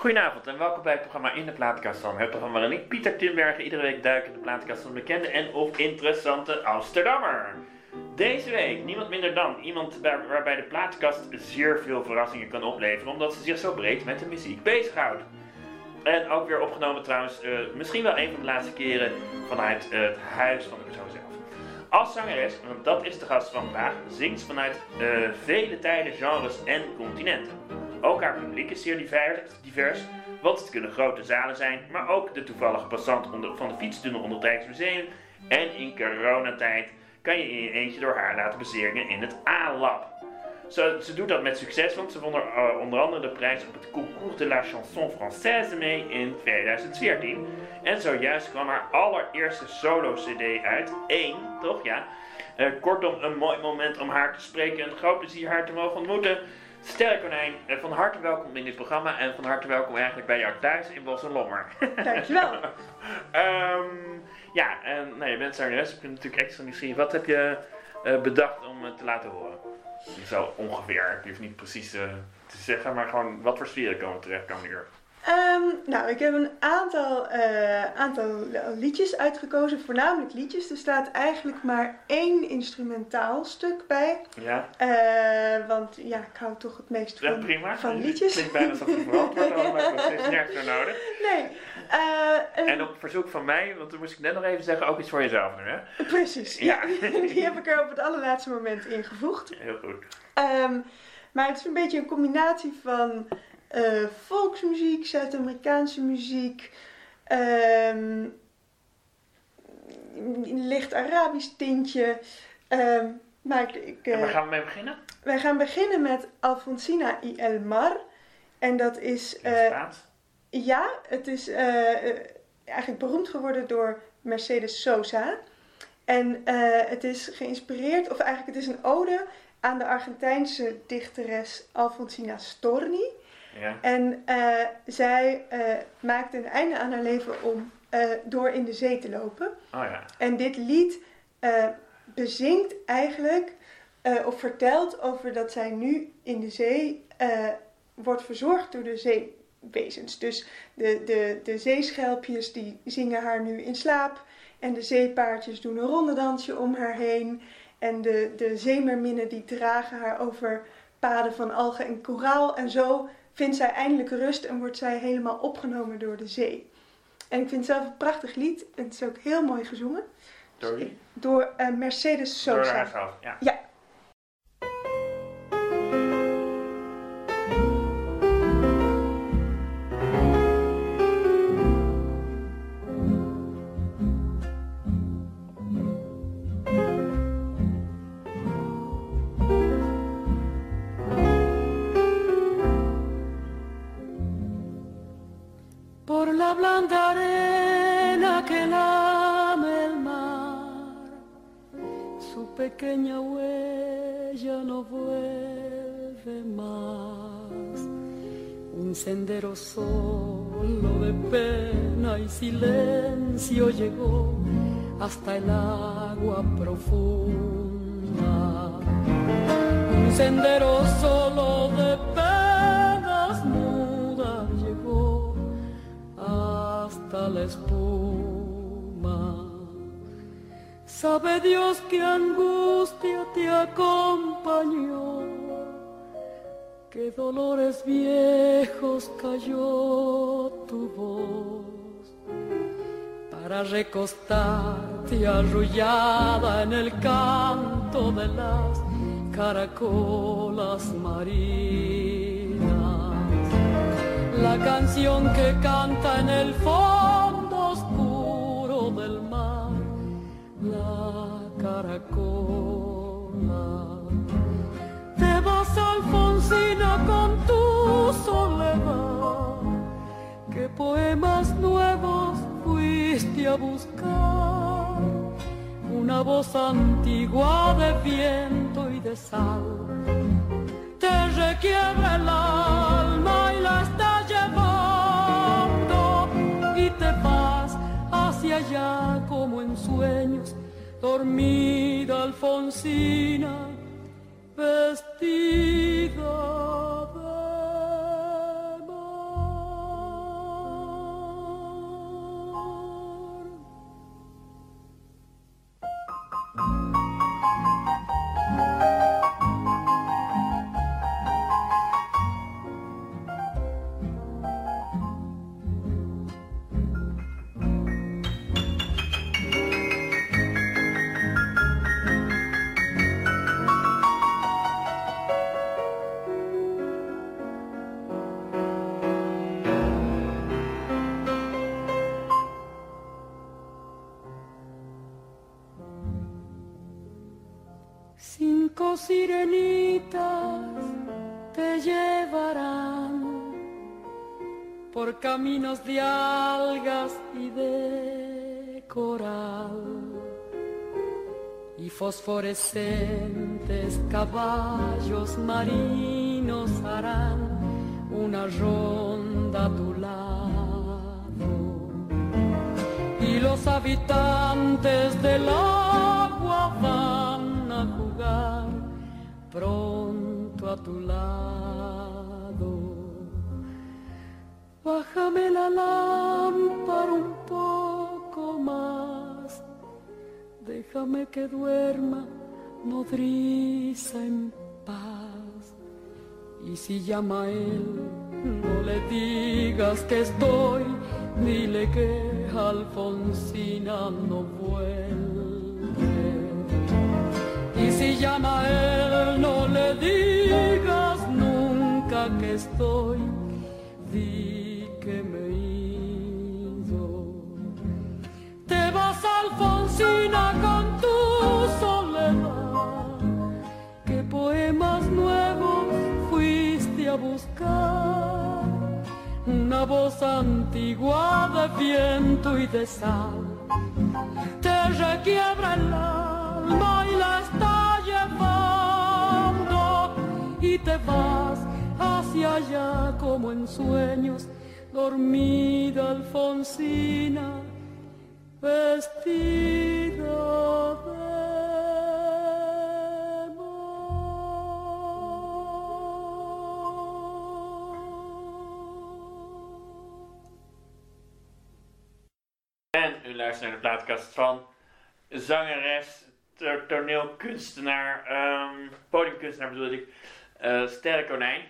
Goedenavond en welkom bij het programma In de Platenkast van het programma waarin ik, Pieter Timbergen, iedere week duik in de platenkast van bekende en of interessante Amsterdammer. Deze week niemand minder dan iemand waar- waarbij de platenkast zeer veel verrassingen kan opleveren, omdat ze zich zo breed met de muziek bezighoudt. En ook weer opgenomen trouwens, eh, misschien wel een van de laatste keren vanuit het huis van de persoon zelf. Als zangeres, want dat is de gast van vandaag, zingt vanuit eh, vele tijden, genres en continenten. Ook haar publiek is zeer divers, want het kunnen grote zalen zijn, maar ook de toevallige passant onder, van de fietstunnel onder het Rijksmuseum. En in coronatijd kan je in je eentje door haar laten bezeringen in het A-lab. Ze, ze doet dat met succes, want ze won er eh, onder andere de prijs op het Concours de la Chanson Française mee in 2014. En zojuist kwam haar allereerste solo-cd uit. Eén, toch? Ja. Eh, kortom, een mooi moment om haar te spreken. Een groot plezier haar te mogen ontmoeten. Sterre Konijn, eh, van harte welkom in dit programma en van harte welkom eigenlijk bij jou thuis in Bos en Lommer. Dankjewel. Ehm ja, en nou, je bent zangeres, ik ben natuurlijk extra nieuwsgierig. Wat heb je eh, bedacht om te laten horen? Zo ongeveer, je hoeft niet precies eh, te zeggen, maar gewoon wat voor sferen komen terecht komen hier. Ehm, nou, ik heb een aantal, eh, aantal liedjes uitgekozen, voornamelijk liedjes. Er staat eigenlijk maar één instrumentaal stuk bij. Ja, Eh, want ja, ik hou toch het meest ja van, prima. van Het liedjes. Klinkt bijna alsof het verantwoord wordt, maar het is nergens zo nodig. Nee, eh, En op verzoek van mij, want toen moest ik net nog even zeggen, ook iets voor jezelf doen, hè? precies. Ja. Ja. Die heb ik er op het allerlaatste moment ingevoegd. Heel goed. Ehm, maar het is een beetje een combinatie van eh, volksmuziek, Zuid-Amerikaanse muziek, ehm, een licht Arabisch tintje. Ehm, maar ik, ik, En waar eh, gaan we mee beginnen? wij gaan beginnen met Alfonsina y El Mar. En dat is, Spaans. ja, het is eigenlijk beroemd geworden door Mercedes Sosa. En het is geïnspireerd, of eigenlijk het is een ode aan de Argentijnse dichteres Alfonsina Storni. Ja. En eh, zij eh, maakte een einde aan haar leven om eh, door in de zee te lopen. Oh ja. En dit lied bezingt eigenlijk, of vertelt over dat zij nu in de zee wordt verzorgd door de zeewezens. Dus de, de, de zeeschelpjes die zingen haar nu in slaap. En de zeepaardjes doen een rondedansje om haar heen. En de, de zeemerminnen die dragen haar over paden van algen en koraal. En zo vindt zij eindelijk rust en wordt zij helemaal opgenomen door de zee. En ik vind het zelf een prachtig lied. En het is ook heel mooi gezongen. Door wie? Door eh, Mercedes Door Sosa. haarzelf, ja. Ja. Pequeña huella no vuelve más. Un sendero solo de pena y silencio llegó hasta el agua profunda. Un sendero solo de penas mudas llegó hasta la espuma. Sabe Dios que angustia te acompañó, que dolores viejos cayó tu voz para recostarte arrullada en el canto de las caracolas marinas. La canción que canta en el fondo caracola. Te vas Alfonsina con tu soledad, que poemas nuevos fuiste a buscar, una voz antigua de viento y de sal. Te requiebra el alma y la está llevando y te vas hacia allá como en sueños, dormida Alfonsina, vestida sirenitas te llevarán por caminos de algas y de coral y fosforescentes caballos marinos harán una ronda a tu lado. Y los habitantes del agua pronto a tu lado. Bájame la lámpara un poco más, déjame que duerma nodriza en paz. Y si llama a él, no le digas que estoy, dile que Alfonsina no vuelve. Si llama a él, no le digas nunca que estoy, di que me ido. Te vas, Alfonsina, con tu soledad. ¿Qué poemas nuevos fuiste a buscar? Una voz antigua de viento y de sal te requiebra el alma y la está llevando y te vas hacia allá como en sueños, dormida Alfonsina, vestida. En de plaatkast zangeres, toneelkunstenaar, ehm, podiumkunstenaar bedoel ik, eh Sterre Konijn.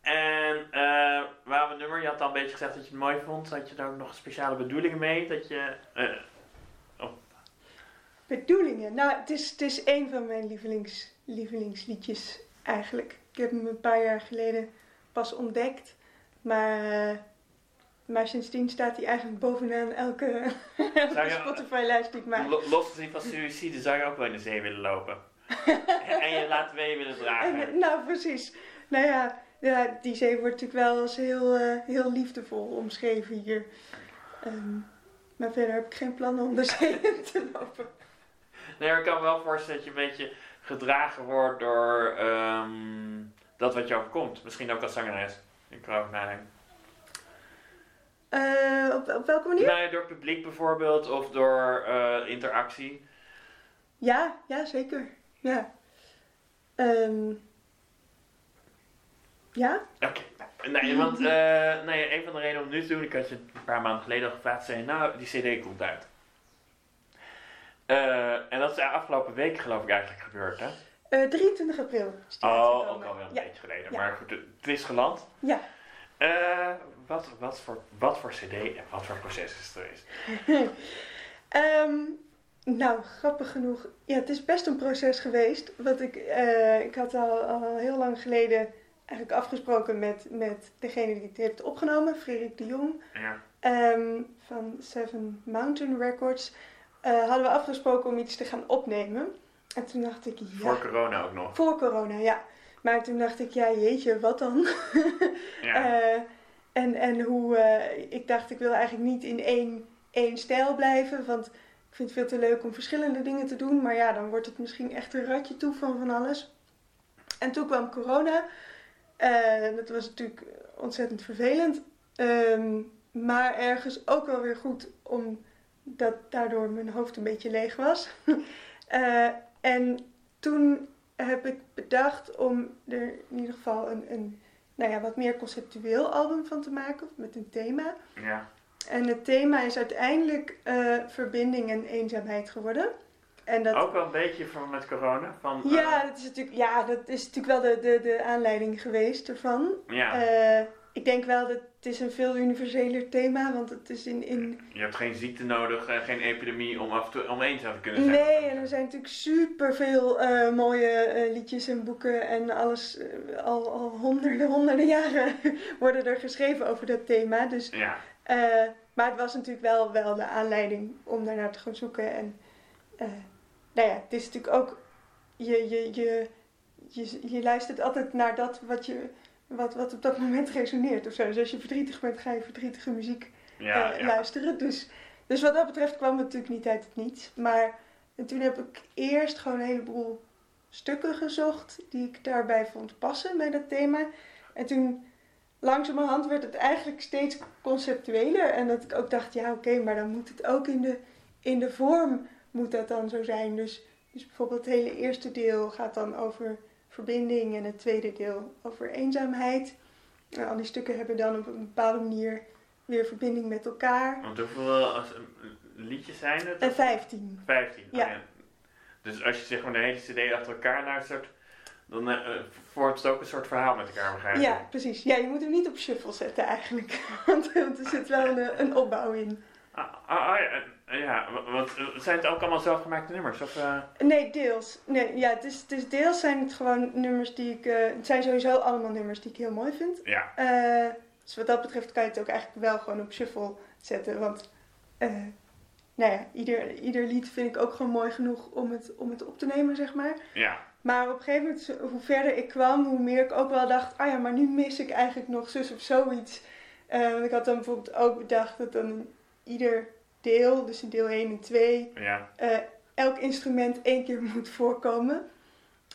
En eh waar we nummer, je had al een beetje gezegd dat je het mooi vond. Had je daar ook nog speciale bedoelingen mee? Dat je, eh, Bedoelingen. Nou, het is, het is een van mijn lievelings, lievelingsliedjes eigenlijk. Ik heb hem een paar jaar geleden pas ontdekt. Maar, eh, maar sindsdien staat hij eigenlijk bovenaan elke, Spotify-lijst die ik maak. lo- los gezien van suïcide zou je ook wel in de zee willen lopen. en je laten wee willen dragen. En, nou, precies. Nou ja, ja, die zee wordt natuurlijk wel als heel, eh, heel liefdevol omschreven hier. Ehm, maar verder heb ik geen plan om de zee in te lopen. Nee, ik kan me wel voorstellen dat je een beetje gedragen wordt door ehm, dat wat je overkomt. Misschien ook als zangeres. Ik kan ook nadenken. Eh, op, op welke manier? Ja, door publiek bijvoorbeeld of door eh, interactie. Ja, ja, zeker. Ja. Ehm, ja? Oké. Nee, want eh, nee, een van de redenen om het nu te doen, ik had je een paar maanden geleden al gevraagd, zei nou, die CD komt uit. En dat is afgelopen week geloof ik eigenlijk gebeurd, hè? Eh, 23 april. is die Oh, ook alweer een ja. beetje geleden. Ja. Maar goed, het is geland. Ja. Eh, wat, wat, voor, wat voor CD en wat voor proces is het geweest? Ehm, nou, grappig genoeg. Ja, het is best een proces geweest. Want ik, eh, ik had al, al heel lang geleden eigenlijk afgesproken met, met degene die het heeft opgenomen, Frederik de Jong. Ja. ehm, van Seven Mountain Records. eh, hadden we afgesproken om iets te gaan opnemen. En toen dacht ik, ja. Voor corona ook nog. Voor corona, ja. Maar toen dacht ik, ja, jeetje, wat dan? Ja. Eh, en, en hoe, eh, ik dacht, ik wil eigenlijk niet in één, één stijl blijven, want ik vind het veel te leuk om verschillende dingen te doen. Maar ja, dan wordt het misschien echt een ratje toe van van alles. En toen kwam corona. Eh, dat was natuurlijk ontzettend vervelend. Ehm, maar ergens ook wel weer goed, omdat daardoor mijn hoofd een beetje leeg was. En toen heb ik bedacht om er in ieder geval een, een nou ja, wat meer conceptueel album van te maken, met een thema. ja. En het thema is uiteindelijk eh, verbinding en eenzaamheid geworden. En dat, Ook wel een beetje van met corona. Van, eh, ja, dat is natuurlijk, ja, dat is natuurlijk wel de, de, de aanleiding geweest ervan. ja. Eh, ik denk wel dat het is een veel universeler thema, want het is in, in Je hebt geen ziekte nodig, eh, geen epidemie om af en toe om eenzaam te kunnen zijn. Nee, en er zijn natuurlijk superveel eh mooie eh, liedjes en boeken en alles. eh, al, al honderden, honderden jaren worden er geschreven over dat thema. Dus, Ja. maar het was natuurlijk wel, wel de aanleiding om daarnaar te gaan zoeken. En nou ja, het is natuurlijk ook je, je, je, je, je luistert altijd naar dat wat, je, wat, wat op dat moment resoneert of zo. Dus als je verdrietig bent, ga je verdrietige muziek Ja, eh, ja. luisteren. Dus, dus wat dat betreft kwam het natuurlijk niet uit het niets. Maar en toen heb ik eerst gewoon een heleboel stukken gezocht die ik daarbij vond passen bij dat thema. En toen langzamerhand werd het eigenlijk steeds conceptueler. En dat ik ook dacht, ja oké, maar dan moet het ook in de, in de vorm moet dat dan zo zijn. Dus, dus bijvoorbeeld het hele eerste deel gaat dan over verbinding en het tweede deel over eenzaamheid. En al die stukken hebben dan op een bepaalde manier weer verbinding met elkaar. Want hoeveel als, eh, liedjes zijn het? En 15. 15. Ja. oh Dus als je zeg maar de hele cd achter elkaar luistert, dan eh, eh, vormt het ook een soort verhaal met elkaar, begrijp? Ja, precies. Ja, je moet hem niet op shuffle zetten eigenlijk. Want er zit wel een, een opbouw in. Ah, ah, ah, ja, ja, wa- want eh, zijn het ook allemaal zelfgemaakte nummers? Of, eh, Nee, deels. Nee, ja, het is, het is deels zijn het gewoon nummers die ik... eh, het zijn sowieso allemaal nummers die ik heel mooi vind. ja, Eh, dus wat dat betreft kan je het ook eigenlijk wel gewoon op shuffle zetten. Want, eh, nou ja, ieder, ieder lied vind ik ook gewoon mooi genoeg om het, om het op te nemen, zeg maar. ja. Maar op een gegeven moment, hoe verder ik kwam, hoe meer ik ook wel dacht, ah ja, maar nu mis ik eigenlijk nog zus of zoiets. Eh, want ik had dan bijvoorbeeld ook bedacht dat dan ieder deel, dus in deel 1 en 2, ja. eh, elk instrument één keer moet voorkomen.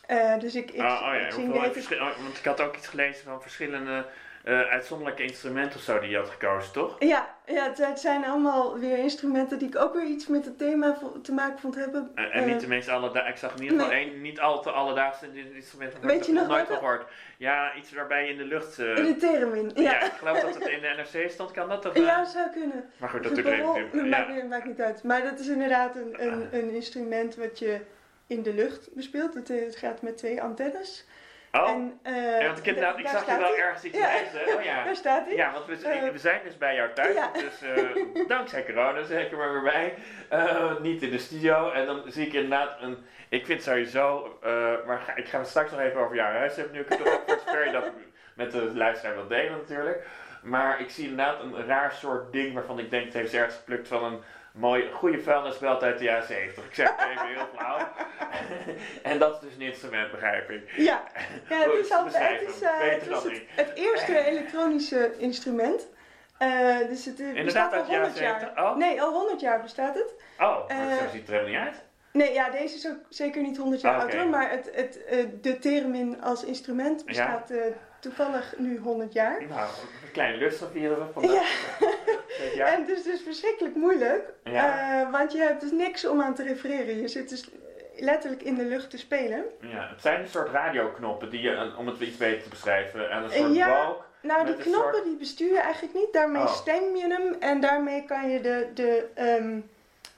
Eh, dus ik, ik, oh, oh ik ja, hoeveel verschil- oh, want ik had ook iets gelezen van verschillende eh, uitzonderlijke instrumenten of zo die je had gekozen, toch? Ja, ja het, zijn allemaal weer instrumenten die ik ook weer iets met het thema te maken vond hebben. En, en Eh, niet de meest alledaagse, ik zag in ieder geval nee. één niet al te alledaagse instrument. dat Weet ik je nog nooit gehoord. Ja, iets waarbij je in de lucht... eh, in de theremin. ja. Ja. ik geloof dat het in de NRC stond, kan dat toch? Ja, eh? zou kunnen. Maar goed, dat Of doet even maakt, Ja. niet- maakt niet uit. Maar dat is inderdaad een, een, een instrument wat je in de lucht bespeelt. Het, eh, het gaat met twee antennes. Oh, En, eh, ja, want ik, inderdaad, ik zag je wel ergens iets Ja. lezen. Oh ja. Daar staat hij. Ja, want we, Eh, we zijn dus bij jou thuis, ja. dus eh, dankzij corona zeker maar weer bij. Niet in de studio. En dan zie ik inderdaad een. Ik vind sowieso, maar ga, ik ga het straks nog even over jouw huis hebben. Nu ik het je dat met de luisteraar wil delen natuurlijk. Maar ik zie inderdaad een raar soort ding waarvan ik denk het heeft ze ergens geplukt van een mooie, goede vuilnisbelt uit de jaren 70. Ik zeg het even heel flauw. en dat is dus een instrument, begrijp ik. Ja, ja het is, al, beschrijf het, is, eh, het, is het, eerste elektronische instrument. Eh, dus het eh, Inderdaad, bestaat al uit de jaren 100 jaar. 70. Oh, Nee, al 100 jaar bestaat het. oh maar Eh, zo ziet het er helemaal niet uit. Nee, ja, deze is ook zeker niet 100 jaar Ah, oud hoor, maar het, het, eh, de theremin als instrument bestaat eh, toevallig nu 100 jaar. Nou, een kleine lust vieren we vandaag. Ja. En het is dus verschrikkelijk moeilijk, Ja. eh, want je hebt dus niks om aan te refereren. Je zit dus letterlijk in de lucht te spelen. Ja, het zijn een soort radioknoppen die je, eh, om het iets beter te beschrijven, en een soort Ja. balk. Nou, die knoppen soort- die bestuur je eigenlijk niet. Daarmee Oh. stem je hem en daarmee kan je de, de, ehm,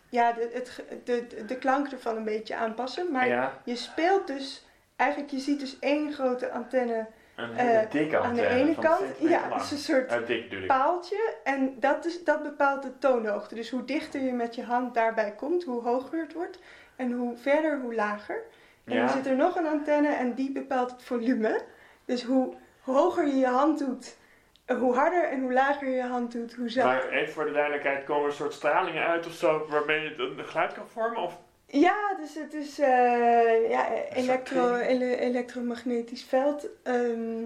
ja, de, het, de, de, de klank ervan een beetje aanpassen. Maar ja, je speelt dus, eigenlijk je ziet dus één grote antenne een hele eh, dikke aan de ene kant. 7 meter Ja, het is een soort Eh, dik paaltje en dat, is, dat bepaalt de toonhoogte. Dus hoe dichter je met je hand daarbij komt, hoe hoger het wordt. En hoe verder, hoe lager. En Ja. dan zit er nog een antenne en die bepaalt het volume. Dus hoe hoger je je hand doet, eh, hoe harder en hoe lager je je hand doet, hoe zacht. Maar even voor de duidelijkheid, komen er een soort stralingen uit of zo waarmee je een geluid kan vormen? Of? Ja, dus het is eh, ja, elektro, ele- elektromagnetisch veld. ehm,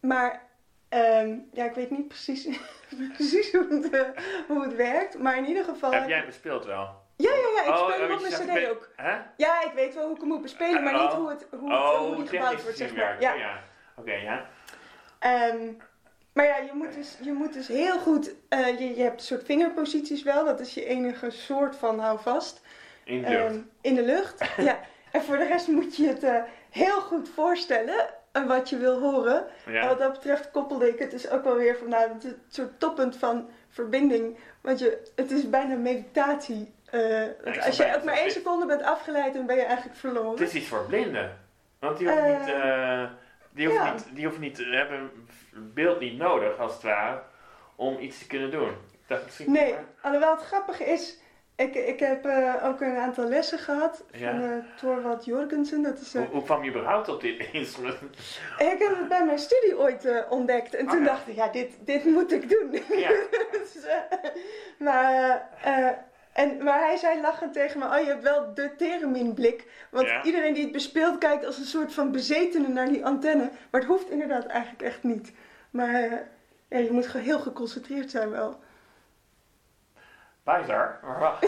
maar ehm, ja, ik weet niet precies, precies hoe, het, eh, hoe het werkt. Maar in ieder geval. Heb jij bespeeld wel? Ja, ja, ja, ik Oh, speel hem oh, op mijn cd ben- ook. Hè? Ja, ik weet wel hoe ik hem moet bespelen, maar Oh. niet hoe, het, hoe, het, Oh, hoe die gebouwd wordt, zeg maar. Oh, ja. Oké, ja. Ehm, maar ja, je moet dus, je moet dus heel goed. eh, je, je hebt een soort vingerposities wel, dat is je enige soort van houvast. In de lucht. Ehm, in de lucht. ja. En voor de rest moet je het eh, heel goed voorstellen eh, wat je wil horen. En wat dat betreft koppelde ik het dus ook wel weer van nou, het soort toppunt van verbinding. Want je, het is bijna meditatie. Eh, als je het. ook maar één seconde bent afgeleid, dan ben je eigenlijk verloren. Het is iets voor blinden. Want die hoeft niet, eh, die hoeft ja. niet, die hoeft niet, hebben beeld niet nodig als het ware om iets te kunnen doen. Ik dacht misschien. Nee, alhoewel het grappige is, ik, ik heb eh, ook een aantal lessen gehad Ja. van uh, Thorwald Jorgensen. Dat is, eh, Hoe, hoe kwam je überhaupt op dit instrument? ik heb het bij mijn studie ooit eh, ontdekt en Ah, toen ja. dacht ik, ja, dit, dit moet ik doen. Ja. Dus, eh, maar eh, En, maar hij zei lachend tegen me, oh je hebt wel de tereminblik. Want iedereen die het bespeelt kijkt als een soort van bezetene naar die antenne. Maar het hoeft inderdaad eigenlijk echt niet. Maar eh, ja, je moet heel geconcentreerd zijn wel. Gaaf.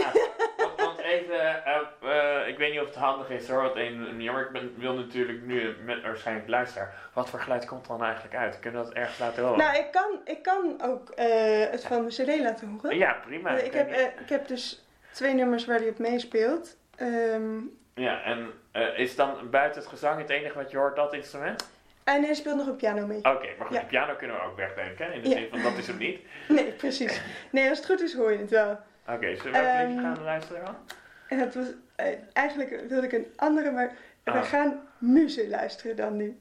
want, want even, eh, eh, ik weet niet of het handig is hoor, want een, jammer, ik ben, wil natuurlijk nu met waarschijnlijk luisteraar. Wat voor geluid komt er dan eigenlijk uit? Kunnen we dat ergens laten horen? Nou, ik kan, ik kan ook eh, het van mijn cd laten horen. ja, prima. Ik, heb, ik heb dus twee nummers waar hij op meespeelt. Ehm, Ja, en eh, is dan buiten het gezang het enige wat je hoort dat instrument? En hij speelt nog op piano mee. Oké, maar goed, Ja. de piano kunnen we ook wegdenken, in de Ja. zin van dat is hem niet. Nee, precies. Nee, als het goed is hoor je het wel. Oké, zullen we liedje gaan luisteren dan? En het was, eh, eigenlijk wilde ik een andere, maar we Ah. gaan muze luisteren dan nu.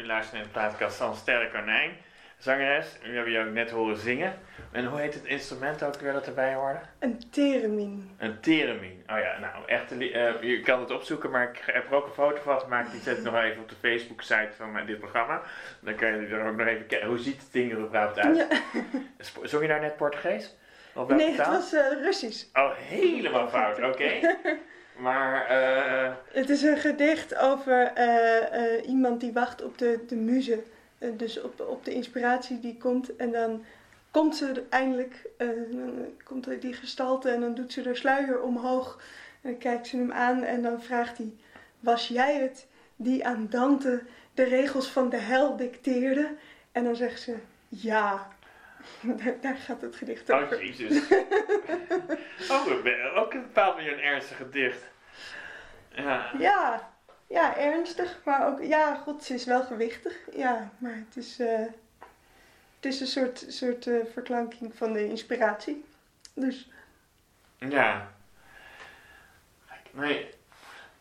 U luistert naar de plaatkast van Sterre Konijn, zangeres. U hebben je ook net horen zingen. En hoe heet het instrument ook weer dat erbij hoorde? Een theremin. Een theremin. Oh ja, nou, echt, eh, je kan het opzoeken, maar ik heb er ook een foto van gemaakt. Die zet ik nog even op de Facebook-site van mijn, dit programma. Dan kan je er ook nog even kijken. Hoe ziet het ding er überhaupt uit? Ja. Zong je daar net Portugees? Nee, het was eh, Russisch. Oh, helemaal fout, oké. Maar, eh, Het is een gedicht over eh, eh, iemand die wacht op de, de muze. Dus op, op de inspiratie die komt. En dan komt ze eindelijk, komt die gestalte en dan doet ze de sluier omhoog. En dan kijkt ze hem aan en dan vraagt hij, was jij het die aan Dante de regels van de hel dicteerde? En dan zegt ze, ja. Daar, daar gaat het gedicht oh over. jezus. oh, ben- ook een bepaald manier een ernstig gedicht. Ja. Ja, ja, ernstig, maar ook, ja, god, ze is wel gewichtig. Ja, maar het is, eh, het is een soort, soort eh, verklanking van de inspiratie. Dus, Ja. Nee.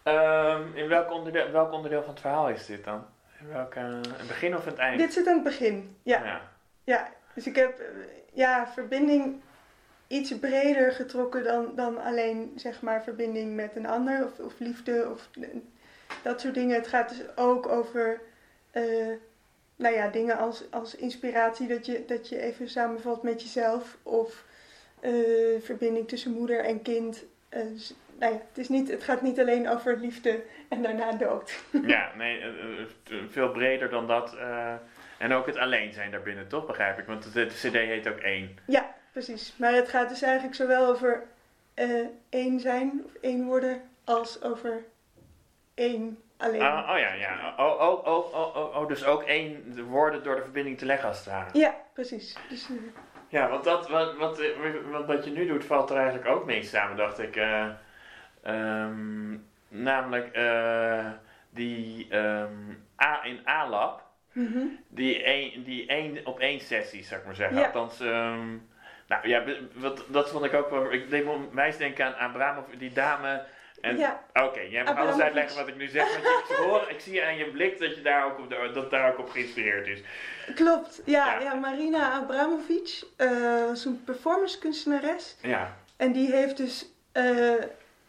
Ehm, in welk onderdeel, welk onderdeel van het verhaal is dit dan? In welk, eh, het begin of het eind? dit zit aan het begin, ja. ja. Ja, dus ik heb, eh, ja, verbinding iets breder getrokken dan, dan alleen, zeg maar, verbinding met een ander of, of liefde of eh, dat soort dingen. Het gaat dus ook over, eh, nou ja, dingen als, als inspiratie, dat je, dat je even samenvalt met jezelf of verbinding tussen moeder en kind. Dus, nou ja, het, is niet, het gaat niet alleen over liefde en daarna dood. Ja, nee, veel breder dan dat. En ook het alleen zijn daarbinnen, toch? Begrijp ik? Want de, de CD heet ook één. Ja, precies. Maar het gaat dus eigenlijk zowel over eh, één zijn of één worden als over één alleen. Ah, oh ja, ja. Oh, oh, oh, oh, oh, oh, dus ook één woorden door de verbinding te leggen als het ware. Ja, precies. Dus, eh, Ja, want dat, wat, wat, wat, wat je nu doet valt er eigenlijk ook mee samen, dacht ik. Eh, ehm, namelijk die ehm, A in A-lab, mhm. die één, die één op één sessie, zou ik maar zeggen. Ja. Althans, ehm, nou ja, wat, dat vond ik ook wel. Ik deed me wijs denken aan Abramov, die dame. En, Ja. Oké, jij mag alles uitleggen wat ik nu zeg, want je, ik, hoor, ik zie aan je blik dat je daar ook op, dat daar ook op geïnspireerd is. Klopt. Ja, Ja. ja. Marina Abramovic was een performancekunstenares. Ja, En die heeft dus, eh,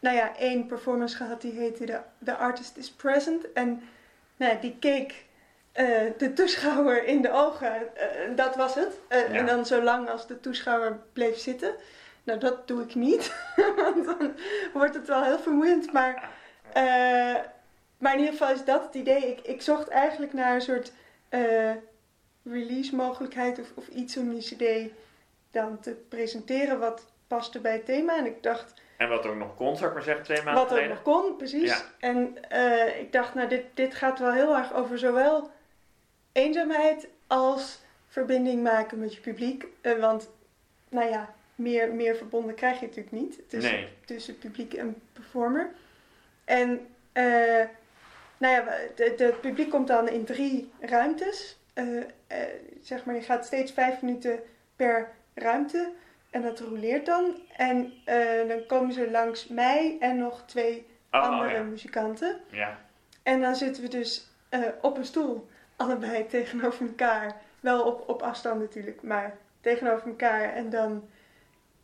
nou ja, één performance gehad die heette The, The Artist is Present. En nou, die keek eh, de toeschouwer in de ogen. eh, dat was het. Eh, Ja. En dan zolang als de toeschouwer bleef zitten. Nou, dat doe ik niet. Want dan wordt het wel heel vermoeiend. Maar, maar in ieder geval is dat het idee. Ik, ik zocht eigenlijk naar een soort release mogelijkheid of, of iets om die cd dan te presenteren wat paste bij het thema. En ik dacht, en wat ook nog kon, zou ik maar zeggen, twee maanden wat ook geleden. nog kon, precies. Ja. En ik dacht, nou, dit, dit gaat wel heel erg over zowel eenzaamheid als verbinding maken met je publiek. Eh, want, nou ja, meer, meer verbonden krijg je natuurlijk niet tussen, Nee. tussen publiek en performer. En, eh, nou ja, het publiek komt dan in drie ruimtes. Eh, zeg maar, je gaat steeds vijf minuten per ruimte. En dat roleert dan. En dan komen ze langs mij en nog twee Oh, oh, andere ja. muzikanten. ja. En dan zitten we dus op een stoel, allebei tegenover elkaar. Wel op, op afstand natuurlijk, maar tegenover elkaar. En dan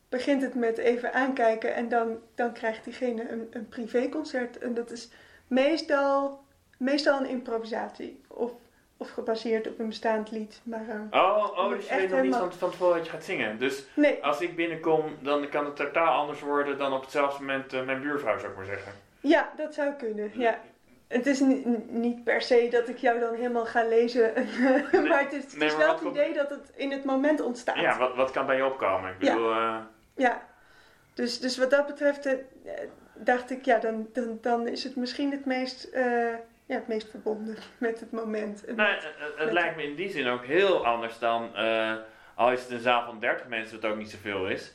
begint het met even aankijken en dan, dan krijgt diegene een, een privéconcert. En dat is meestal, meestal een improvisatie of, of gebaseerd op een bestaand lied. Maar eh, Oh, oh dus je weet nog niet van, van tevoren wat je gaat zingen. Dus nee, als ik binnenkom, dan kan het totaal anders worden dan op hetzelfde moment eh, mijn buurvrouw, zou ik maar zeggen. ja, dat zou kunnen. Ja. Het is ni- ni- niet per se dat ik jou dan helemaal ga lezen, maar het is, het nee, is maar wel het idee dat het in het moment ontstaat. Ja, wat, wat kan bij je opkomen? Ik Ja. bedoel, eh, Ja, dus, dus wat dat betreft eh, dacht ik, ja, dan, dan, dan is het misschien het meest, eh, ja, het meest verbonden met het moment. En nou, het, lijkt me in die zin ook heel anders dan, al is het een zaal van 30 mensen, wat ook niet zoveel is.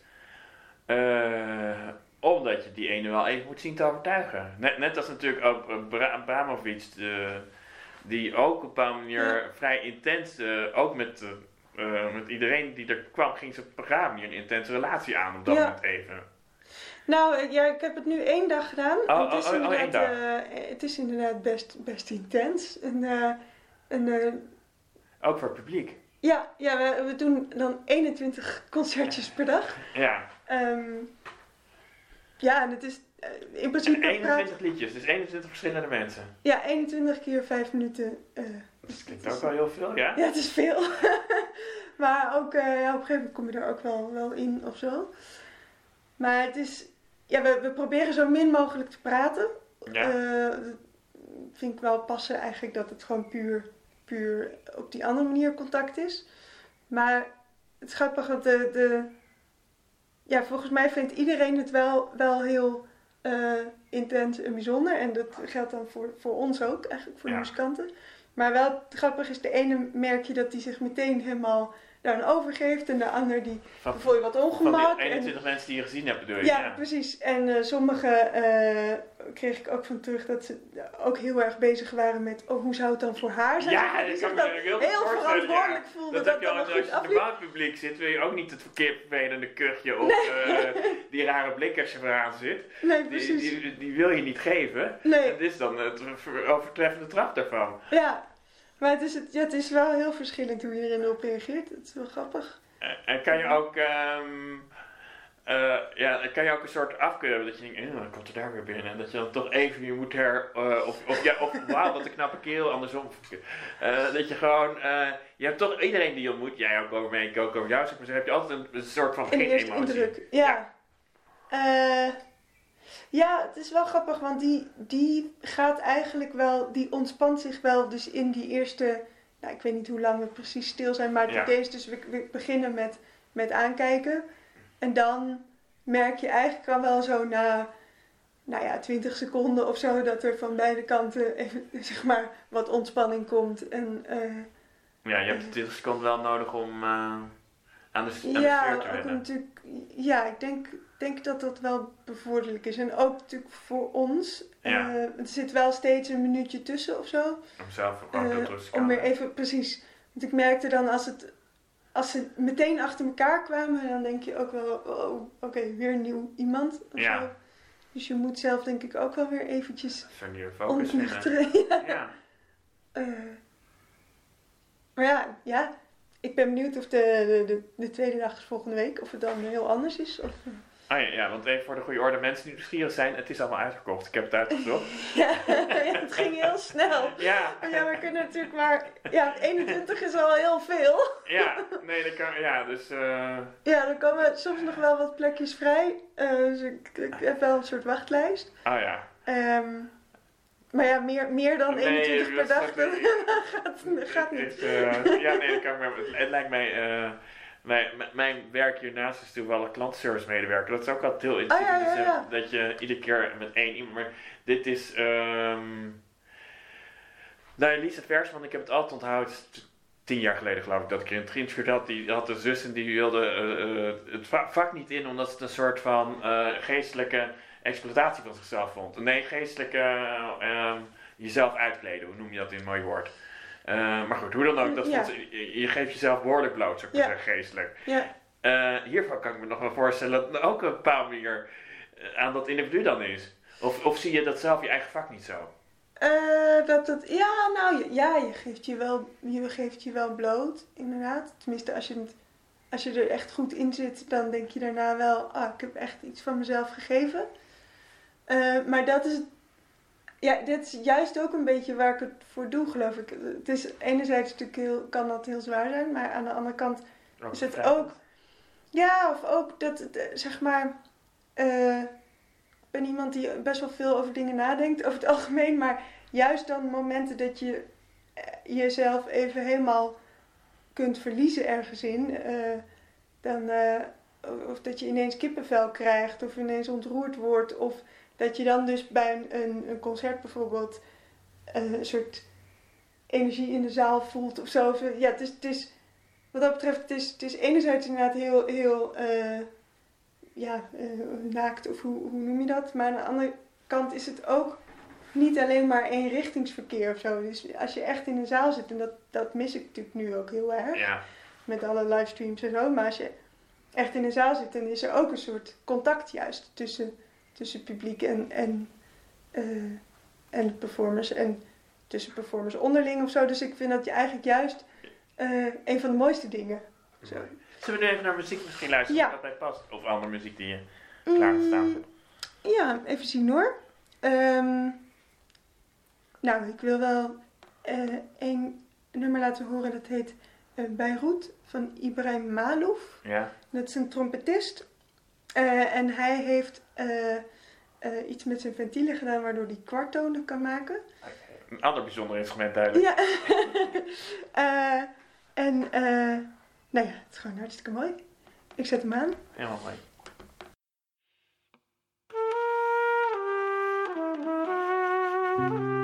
Eh, omdat je die ene wel even moet zien te overtuigen. Net, net als natuurlijk ook eh, Bra Abramovic, de- die ook op een bepaalde manier Ja. vrij intens, eh, ook met, eh, met iedereen die er kwam, ging ze op een bepaalde manier een intense relatie aan op dat Ja. moment even. Nou, ja, ik heb het nu één dag gedaan. Oh, En het, is oh, oh, oh, één inderdaad, eh, het is inderdaad best, best intens. En, en, Ook voor het publiek. ja, ja we, we doen dan 21 concertjes per dag. Ja, Ehm, ja, en het is eh, in principe... praat- 21 liedjes, dus 21 verschillende mensen. ja, 21 keer 5 minuten. eh, Dat klinkt ook wel heel veel, ja? Ja, het is veel. maar ook, eh, ja, op een gegeven moment kom je er ook wel, wel in of zo. Maar het is, ja, we, we proberen zo min mogelijk te praten. Ja. Dat vind ik wel passen eigenlijk dat het gewoon puur, puur op die andere manier contact is. Maar het is grappig, want de, de, ja, volgens mij vindt iedereen het wel, wel heel eh, intens en bijzonder. En dat geldt dan voor, voor ons ook, eigenlijk voor de muzikanten. Maar wel grappig is, de ene merk je dat die zich meteen helemaal dan overgeeft en de ander die Van, voel je wat van ongemak. die en- 21 mensen die je gezien hebt, bedoel je? ja, precies. En eh, sommige eh, kreeg ik ook van terug dat ze ook heel erg bezig waren met oh, hoe zou het dan voor haar zijn? Ja, dat kan dan me heel heel verantwoordelijk ja. voelde Dat dat heb je dat al als je in het normaal publiek zit, wil je ook niet het verkeerd vervelende kuchje of eh, die rare blik als je eraan zit. Nee, Die, precies. die, die wil je niet geven. Nee, Het is dan het ver- overtreffende trap daarvan. ja. Maar het is, het, ja, het is wel heel verschillend hoe je erin op reageert. Het is wel grappig. En- En kan je ook, eh, ja, kan je ook een soort afkeuren hebben dat je denkt, eh, dan komt er daar weer binnen. En dat je dan toch even je moet her, eh, of, of, ja, of wauw, wat een knappe keel, andersom. Eh, dat je gewoon, eh, je hebt toch iedereen die je ontmoet, jij ook over mij, ik ook over jou, zeg maar, zo heb je altijd een, een soort van geen emotie. indruk. Ja. Ja. Ja, het is wel grappig, want die, die gaat eigenlijk wel, die ontspant zich wel dus in die eerste, nou ik weet niet hoe lang we precies stil zijn, maar het Ja. idee is dus we, we beginnen met, met aankijken. En dan merk je eigenlijk al wel zo na, nou ja, 20 seconden of zo, dat er van beide kanten even, zeg maar, wat ontspanning komt. En eh, Ja, je hebt 20 seconden wel nodig om eh, aan de, aan de Ja, sfeer te natuurlijk, ja, ik denk, denk dat dat wel bevorderlijk is. En ook natuurlijk voor ons. Ja. Eh, er zit wel steeds een minuutje tussen of zo. Om zelf ook Eh, tot rust te om weer even, precies. Want ik merkte dan als, het, als ze meteen achter elkaar kwamen, dan denk je ook wel, oh, oké, weer een nieuw iemand. Of Ja. zo. Dus je moet zelf denk ik ook wel weer eventjes ontnuchteren. Ja. Ja. Eh, maar ja, ja, ik ben benieuwd of de, de, de, de tweede dag is volgende week, of het dan heel anders is. Of, Ah ja, ja, want even voor de goede orde, mensen die nieuwsgierig zijn, het is allemaal uitverkocht. Ik heb het uitgezocht. ja, ja, het ging heel snel. Ja, Maar ja, we kunnen natuurlijk maar, ja, 21 is al heel veel. ja, nee, dat kan, ja, dus, eh, Ja, er komen soms nog wel wat plekjes vrij. eh, dus ik, ik heb wel een soort wachtlijst. ah ja. Ehm, maar ja, meer, meer dan Nee, 21 per dag, dat gaat, gaat niet. eh, ja, nee, dat kan ik me, het, het lijkt mij, mijn, mijn- werk hiernaast is toevallig klantenservice medewerker. Dat is ook altijd heel intensief. Ja, in de ja, zin ja. Dat je iedere keer met één iemand, maar dit is, ehm nou, Lisa Versman, ik heb het altijd onthouden, het tien jaar geleden geloof ik dat ik in het geïnterviewd had. Die had een zus en die wilde eh, eh, het va- vak niet in omdat het een soort van eh, geestelijke exploitatie van zichzelf vond. Nee, geestelijke jezelf uitkleden, hoe noem je dat in een mooi woord? Eh, maar goed, hoe dan ook, dat Ja. je, je geeft jezelf behoorlijk bloot, zou ik Ja. zeggen, geestelijk. Ja, Eh, hiervan kan ik me nog wel voorstellen dat ook een bepaalde manier eh, aan dat individu dan is. Of, of zie je dat zelf je eigen vak niet zo? Dat ja, nou je- ja, je geeft je, wel, je geeft je wel bloot, inderdaad. Tenminste, als je, het, als je er echt goed in zit, dan denk je daarna wel, ah, ik heb echt iets van mezelf gegeven. Maar dat is, ja, dit is juist ook een beetje waar ik het voor doe, geloof ik. Het is enerzijds natuurlijk heel, kan dat heel zwaar zijn, maar aan de andere kant is het ook, ja, of ook dat, het, eh, zeg maar, eh, ik ben iemand die best wel veel over dingen nadenkt, over het algemeen, maar juist dan momenten dat je eh, jezelf even helemaal kunt verliezen ergens in, dan, of dat je ineens kippenvel krijgt, of ineens ontroerd wordt, of dat je dan dus bij een, een, een concert bijvoorbeeld eh, een soort energie in de zaal voelt of zo. Of, Ja, het is, het is, wat dat betreft, het is, het is enerzijds inderdaad heel, heel eh, ja, eh, naakt, of hoe, hoe noem je dat? Maar aan de andere kant is het ook niet alleen maar eenrichtingsverkeer of zo. Dus als je echt in een zaal zit, en dat, dat mis ik natuurlijk nu ook heel erg, Ja, met alle livestreams en zo, maar als je echt in een zaal zit, dan is er ook een soort contact juist tussen, tussen publiek en, en, eh, en performers en tussen performers onderling of zo. Dus ik vind dat je eigenlijk juist eh, een van de mooiste dingen. Zo. Zullen we nu even naar muziek misschien luisteren, Ja. dat bij past? Of andere muziek die je klaar hebt staan? Mm, ja, even zien hoor. Ehm, nou, ik wil wel eh een nummer laten horen dat heet eh Beirut van Ibrahim Malouf. Ja? Dat is een trompetist. Eh, en hij heeft eh, iets met zijn ventielen gedaan waardoor hij kwarttonen kan maken. Een ander bijzonder instrument duidelijk. Ja. Eh, en eh, nou ja, het is gewoon hartstikke mooi. Ik zet hem aan. Helemaal mooi.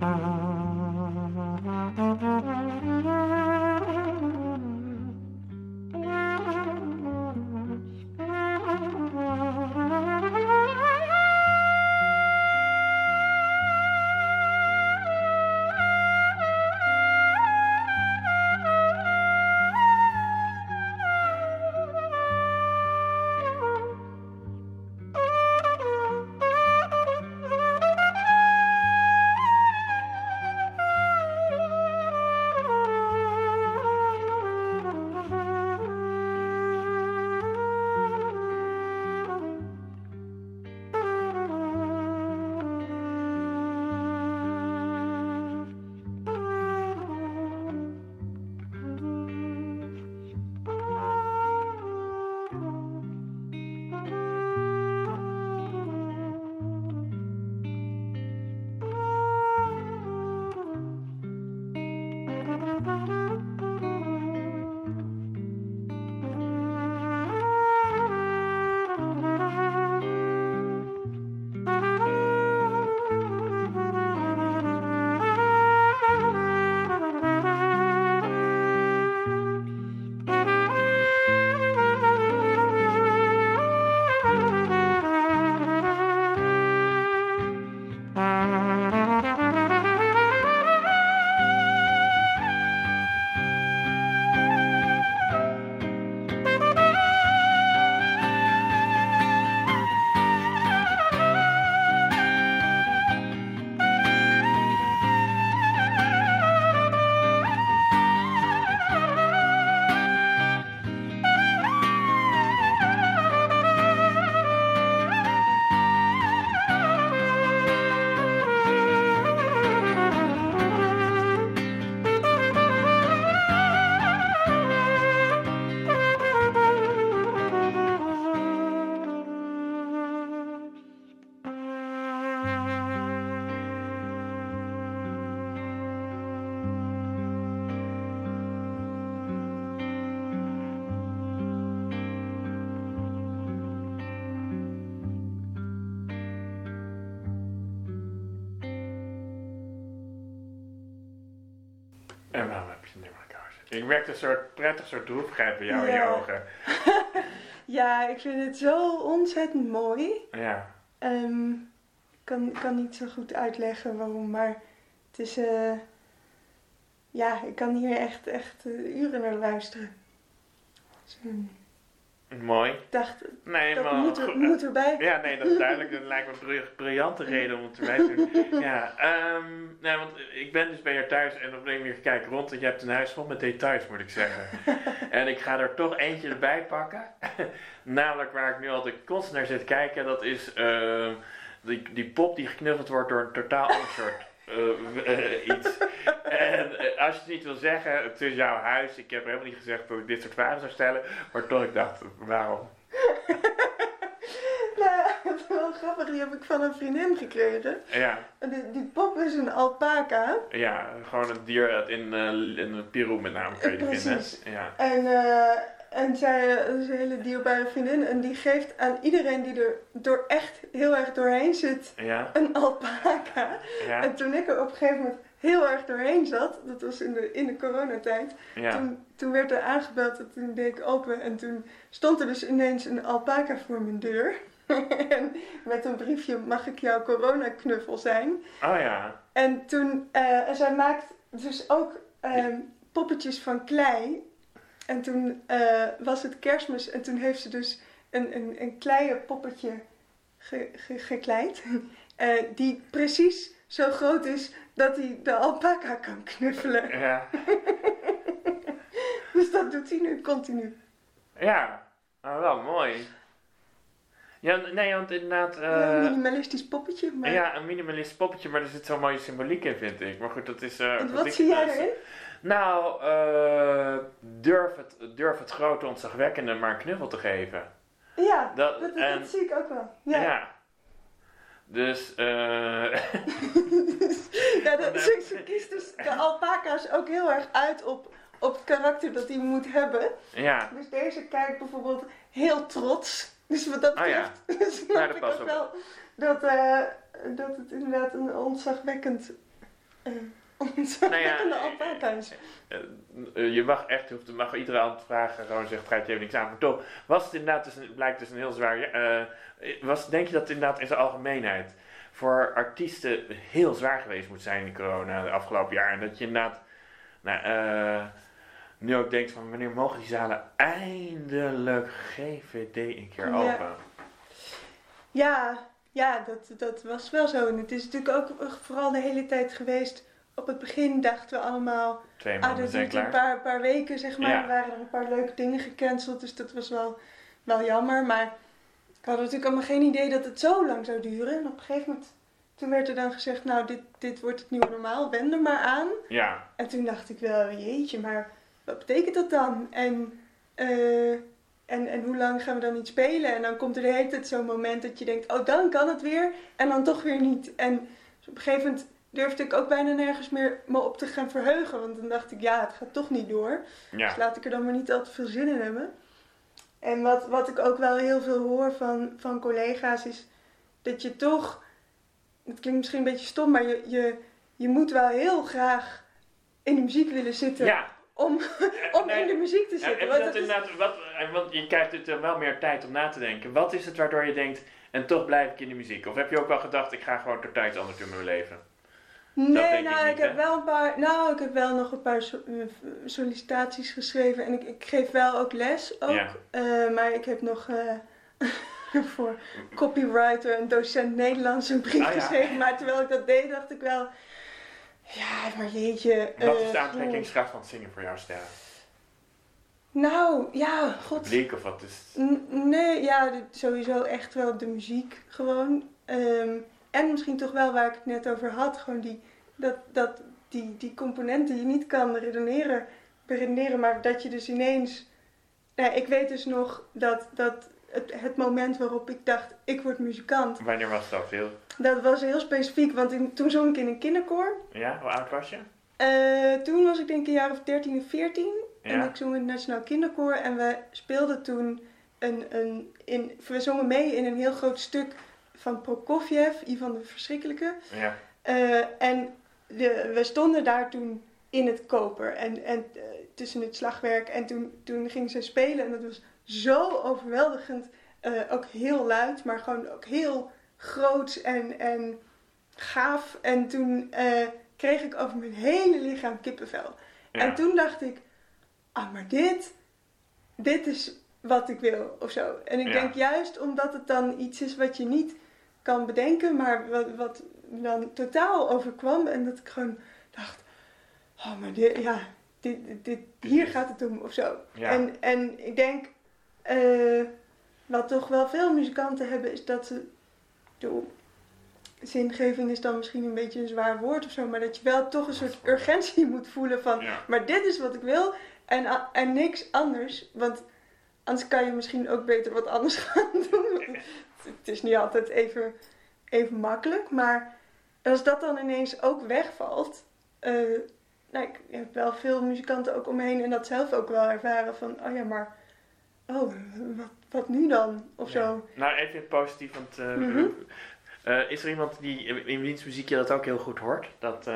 Uh-huh. En waarom heb je nummer gekozen? Ik merk een soort prettig soort droefheid bij jou in je ogen. Ja, ik vind het zo ontzettend mooi. Ja. Ehm, ik kan, kan niet zo goed uitleggen waarom, maar het is... eh, ja, ik kan hier echt, echt eh, uren naar luisteren. Ehm, Mooi. ik dacht, Nee, dat maar... moet, er, moet erbij. Ja, nee, dat is duidelijk. Dat lijkt me een bri- briljante reden om het erbij te doen. Ja, ehm nee, want ik ben dus bij jou thuis en op een manier kijk rond en je hebt een huis vol met details, moet ik zeggen. En ik ga er toch eentje erbij pakken. Namelijk waar ik nu altijd constant naar zit kijken, dat is ehm, die, die pop die geknuffeld wordt door een totaal ander soort iets. En eh, als je het niet wil zeggen, het is jouw huis. Ik heb helemaal niet gezegd dat ik dit soort vragen zou stellen, maar toch ik dacht, waarom? Nou, het is wel grappig, die heb ik van een vriendin gekregen. Ja. En Die, die pop is een alpaca. Ja, gewoon een dier dat in, eh in Peru met name kun je die Precies. vinden. Ja. En, eh, en zij eh, is een hele dierbare vriendin. En die geeft aan iedereen die er door echt heel erg doorheen zit, Ja, een alpaca. ja, En toen ik er op een gegeven moment heel erg doorheen zat, dat was in de, in de coronatijd, ja. toen, toen werd er aangebeld en toen deed ik open en toen stond er dus ineens een alpaca voor mijn deur. en met een briefje, mag ik jouw coronaknuffel zijn? Oh ja, En toen, en zij maakt dus ook ehm, poppetjes van klei. En toen eh, was het kerstmis en toen heeft ze dus een, een, een kleine poppetje ge, ge- gekleid. eh, die precies zo groot is dat hij de alpaca kan knuffelen. ja, Dus dat doet hij nu continu. ja. Oh, wel mooi. Ja, nee, want inderdaad... eh, Ja, een minimalistisch poppetje. Maar... ja, een minimalist poppetje, maar er zit zo'n mooie symboliek in, vind ik. Maar goed, dat is... eh, goed, wat ik- zie jij erin? Nou, eh, durf, het, durf het grote ontzagwekkende maar een knuffel te geven. Ja, Dat, dat, dat, en, dat zie ik ook wel. ja. Ja, Dus, eh ja dat, ze, ze kiest dus de alpaca's ook heel erg uit op, op het karakter dat hij moet hebben. ja. Dus deze kijkt bijvoorbeeld heel trots. Dus wat dat Ah, ja. betreft snap Nou, dat ik ook ook. wel dat, eh, dat het inderdaad een ontzagwekkend, eh Nou ja, alpaca is. Eh, eh, je mag echt, je hoeft, mag iedere aanvrager gewoon zeggen, het gaat je even niks aan. Maar toch, was het inderdaad, dus een, blijkt dus een heel zwaar, eh, was, denk je dat het inderdaad in zijn algemeenheid voor artiesten heel zwaar geweest moet zijn in corona de afgelopen jaar? En dat je inderdaad, nou, nu ook denkt van, wanneer mogen die zalen eindelijk GVD een keer Ja. open? Ja, ja dat, dat was wel zo. En het is natuurlijk ook vooral de hele tijd geweest. Op het begin dachten we allemaal, Twee ah, dat duurt een paar, paar weken, zeg maar. Ja. Er waren er een paar leuke dingen gecanceld, dus dat was wel, wel jammer. Maar ik had natuurlijk allemaal geen idee dat het zo lang zou duren. En op een gegeven moment, toen werd er dan gezegd, nou, dit, dit wordt het nieuwe normaal, wend er maar aan. Ja, En toen dacht ik wel, jeetje, maar wat betekent dat dan? En, eh, en, en hoe lang gaan we dan niet spelen? En dan komt er de hele tijd zo'n moment dat je denkt, oh dan kan het weer. En dan toch weer niet. En dus op een gegeven moment durfde ik ook bijna nergens meer me op te gaan verheugen. Want dan dacht ik, ja, het gaat toch niet door. ja, Dus laat ik er dan maar niet al te veel zin in hebben. En wat, wat ik ook wel heel veel hoor van, van collega's is dat je toch, het klinkt misschien een beetje stom, maar je, je, je moet wel heel graag in de muziek willen zitten ja. om, om nee. in de muziek te zitten. dat dat is- wat, eh, want je krijgt natuurlijk wel meer tijd om na te denken. Wat is het waardoor je denkt, en toch blijf ik in de muziek? Of heb je ook wel gedacht, ik ga gewoon totaal iets anders doen in mijn leven? Nee, ik nou, niet, ik heb hè? wel een paar, nou, ik heb wel nog een paar so- eh, sollicitaties geschreven en ik, ik geef wel ook les ook. Ja. Eh, maar ik heb nog eh, voor copywriter en docent Nederlands een brief Ah, ja. geschreven. Maar terwijl ik dat deed, dacht ik wel, ja, maar jeetje. Wat is de aantrekkingskracht van het zingen voor jou, Sterren? Nou, ja, god. Publiek of wat is N- Nee, ja, sowieso echt wel de muziek gewoon. Ehm, en misschien toch wel waar ik het net over had, gewoon die, dat, dat, die, die componenten die je niet kan redeneren, beredeneren, maar dat je dus ineens... Nou, ik weet dus nog dat, dat het, het moment waarop ik dacht, ik word muzikant, Wanneer was dat? Heel, dat was heel specifiek, want in- toen zong ik in een kinderkoor. ja, hoe oud was je? Eh, toen was ik denk ik een jaar of 13 of 14. En ik zong in het Nationaal Kinderkoor. En we speelden toen een, een in, we zongen mee in een heel groot stuk van Prokofjev, Ivan de Verschrikkelijke. Ja. Eh, en de, we stonden daar toen in het koper en, en eh, tussen het slagwerk. En toen, toen ging ze spelen en dat was zo overweldigend. eh, ook heel luid, maar gewoon ook heel groot en, en gaaf. En toen kreeg ik over mijn hele lichaam kippenvel. Ja. En toen dacht ik, ah, maar dit, dit is wat ik wil of zo. En ik Ja. denk juist omdat het dan iets is wat je niet kan bedenken, maar wat, wat me dan totaal overkwam. En dat ik gewoon dacht, oh, maar dit, ja, dit, dit, hier gaat het om of zo. Ja. En, en ik denk, eh, wat toch wel veel muzikanten hebben, is dat ze, bedoel, zingeving is dan misschien een beetje een zwaar woord of zo, maar dat je wel toch een soort urgentie moet voelen van, Ja. maar dit is wat ik wil en, en niks anders. Want anders kan je misschien ook beter wat anders gaan doen. Het, is niet altijd even, even makkelijk. Maar als dat dan ineens ook wegvalt. eh, nou, ik heb wel veel muzikanten ook om me heen en dat zelf ook wel ervaren van, oh ja, maar, oh, wat, wat nu dan? Of Ja. zo. Nou, even het positief, want eh, Mhm. eh, is er iemand die in wiens muziek je dat ook heel goed hoort? Dat,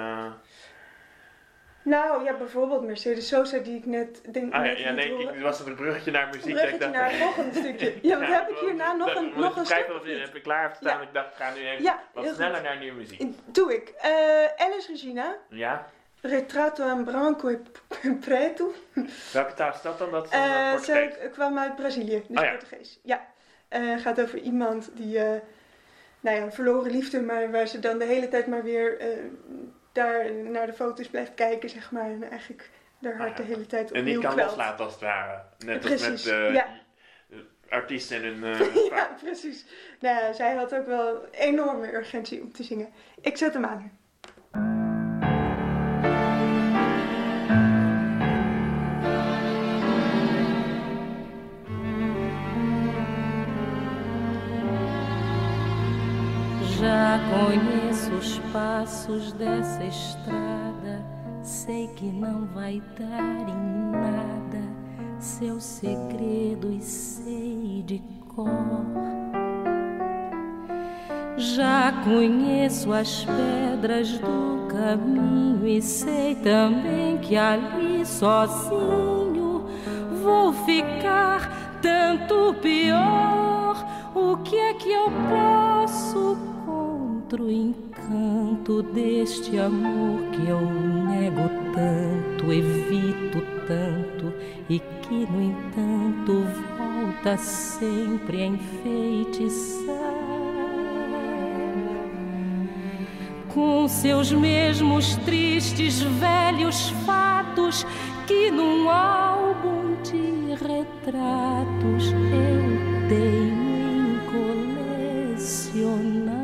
Nou ja, bijvoorbeeld Mercedes Sosa, die ik net denk. ah, ja, net ja, nee, ik was op een bruggetje naar muziek. Een ik bruggetje naar nog een stukje. Ja, wat heb ik hierna nog een, nog een ik begrijp stuk? wel of je- heb ik klaar staan. Ja. Ik dacht, ik ga nu even wat sneller goed. naar nieuwe muziek. Doe ik. Eh Alice Regina, Ja? Retrato in Branco e Preto. Welke taal is dat dan? Dat uh, ze kwam uit Brazilië, dus Oh. Portugees. Ja. Eh, gaat over iemand die, nou ja, een verloren liefde, maar waar ze dan de hele tijd maar weer daar naar de foto's blijft kijken, zeg maar. En eigenlijk haar hart Ah, de ja. hele tijd En opnieuw niet kan kwelt. loslaten als het ware. Net Precies, als met eh, ja. artiesten en hun... eh, ja, precies. Nou ja, zij had ook wel enorme urgentie om te zingen. Ik zet hem aan. Passos dessa estrada, sei que não vai dar em nada seus segredos sei de cor. Já conheço as pedras do caminho e sei também que ali sozinho vou ficar tanto pior. O que é que eu posso contra o encanto deste amor que eu nego tanto, evito tanto e que, no entanto, volta sempre a enfeitiçar? com seus mesmos tristes velhos fatos que num álbum de retratos eu tenho em colecionar.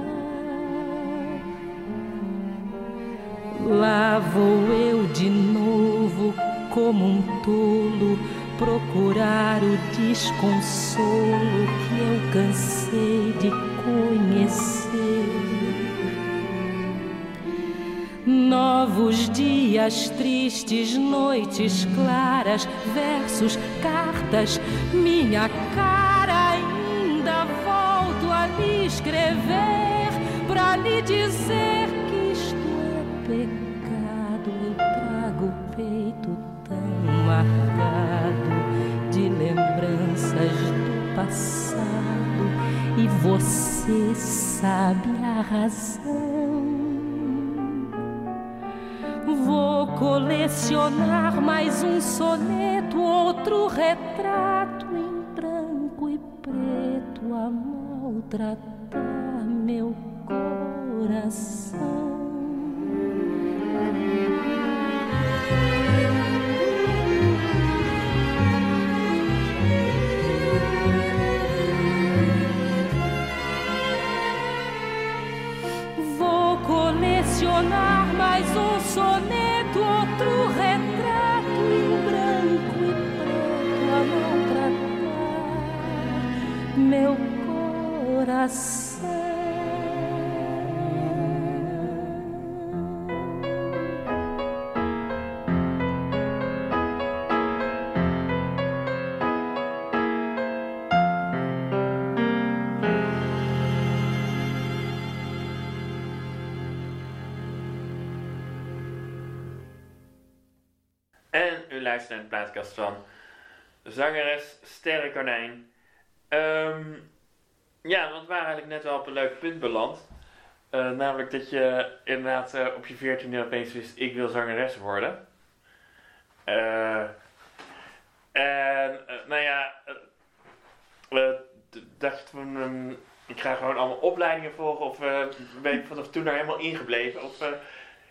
Lá vou eu de novo, como um tolo, procurar o desconsolo que eu cansei de conhecer. Novos dias tristes, noites claras, versos, cartas, minha cara ainda volto a lhe escrever para lhe dizer marcado de lembranças do passado e você sabe a razão. Vou colecionar mais um soneto, outro retrato em branco e preto a maltratar meu coração. luisteren naar de plaatkast van zangeres Sterrenkonijn. Um, ehm, ja, want we waren eigenlijk net wel op een leuk punt beland. Eh, namelijk dat je inderdaad eh, op je veertiende opeens wist, ik wil zangeres worden. Eh, en, nou ja, dacht je toen, ehm, ik ga gewoon allemaal opleidingen volgen of ben je vanaf toen daar helemaal ingebleven? Of